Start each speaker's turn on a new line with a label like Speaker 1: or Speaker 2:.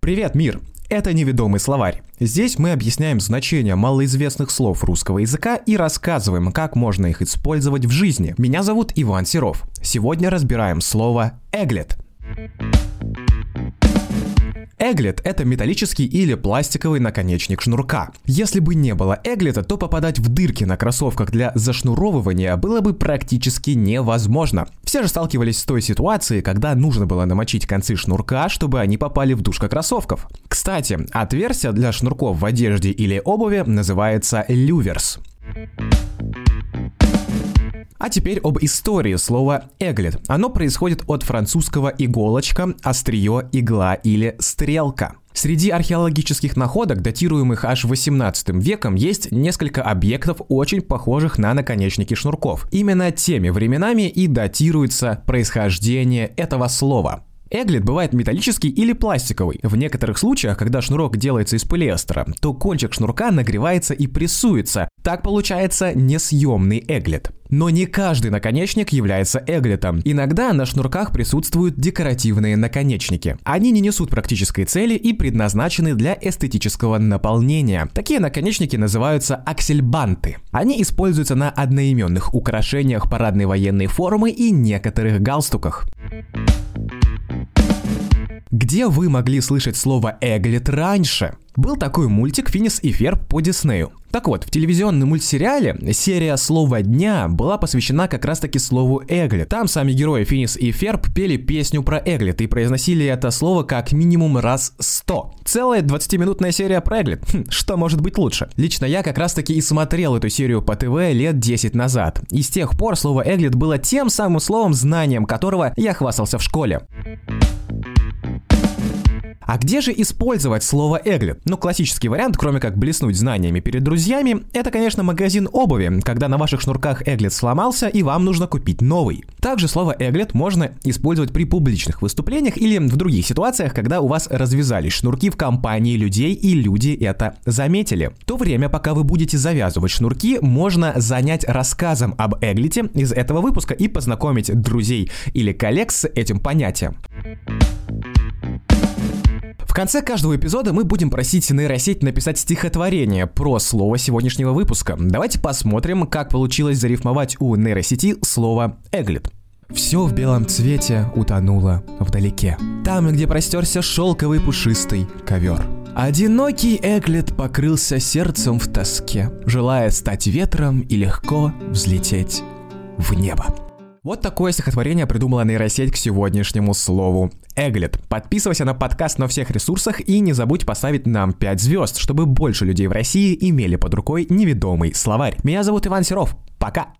Speaker 1: Привет, мир! Это неведомый словарь. Здесь мы объясняем значение малоизвестных слов русского языка и рассказываем, как можно их использовать в жизни. Меня зовут Иван Серов. Сегодня разбираем слово «эглет». Эглет – это металлический или пластиковый наконечник шнурка. Если бы не было эглета, то попадать в дырки на кроссовках для зашнуровывания было бы практически невозможно. Все же сталкивались с той ситуацией, когда нужно было намочить концы шнурка, чтобы они попали в душка кроссовков. Кстати, отверстие для шнурков в одежде или обуви называется люверс. А теперь об истории слова «эглет». Оно происходит от французского «иголочка», «острие», «игла» или «стрелка». Среди археологических находок, датируемых аж 18 веком, есть несколько объектов, очень похожих на наконечники шнурков. Именно теми временами и датируется происхождение этого слова. Эглет бывает металлический или пластиковый. В некоторых случаях, когда шнурок делается из полиэстера, то кончик шнурка нагревается и прессуется. Так получается несъемный эглет. Но не каждый наконечник является эглетом. Иногда на шнурках присутствуют декоративные наконечники. Они не несут практической цели и предназначены для эстетического наполнения. Такие наконечники называются аксельбанты. Они используются на одноименных украшениях парадной военной формы и некоторых галстуках. Где вы могли слышать слово «эглет» раньше? Был такой мультик «Финис и Ферб» по Диснею. Так вот, в телевизионном мультсериале серия «Слово дня» была посвящена как раз-таки слову «эглет». Там сами герои Финис и Ферб пели песню про эглет и произносили это слово как минимум раз сто. Целая 20-минутная серия про эглет. Хм, что может быть лучше? Лично я как раз-таки и смотрел эту серию по ТВ лет 10 назад. И с тех пор слово «эглет» было тем самым словом, знанием которого я хвастался в школе. А где же использовать слово «эглет»? Ну, классический вариант, кроме как блеснуть знаниями перед друзьями, это, конечно, магазин обуви, когда на ваших шнурках эглет сломался и вам нужно купить новый. Также слово «эглет» можно использовать при публичных выступлениях или в других ситуациях, когда у вас развязались шнурки в компании людей и люди это заметили. То время, пока вы будете завязывать шнурки, можно занять рассказом об эглете из этого выпуска и познакомить друзей или коллег с этим понятием. В конце каждого эпизода мы будем просить нейросеть написать стихотворение про слово сегодняшнего выпуска. Давайте посмотрим, как получилось зарифмовать у нейросети слово «эглет». Все в белом цвете утонуло вдалеке. Там, где простерся шелковый пушистый ковер. Одинокий Эглет покрылся сердцем в тоске, желая стать ветром и легко взлететь в небо. Вот такое стихотворение придумала нейросеть к сегодняшнему слову. Эглет. Подписывайся на подкаст на всех ресурсах и не забудь поставить нам 5 звезд, чтобы больше людей в России имели под рукой неведомый словарь. Меня зовут Иван Серов. Пока!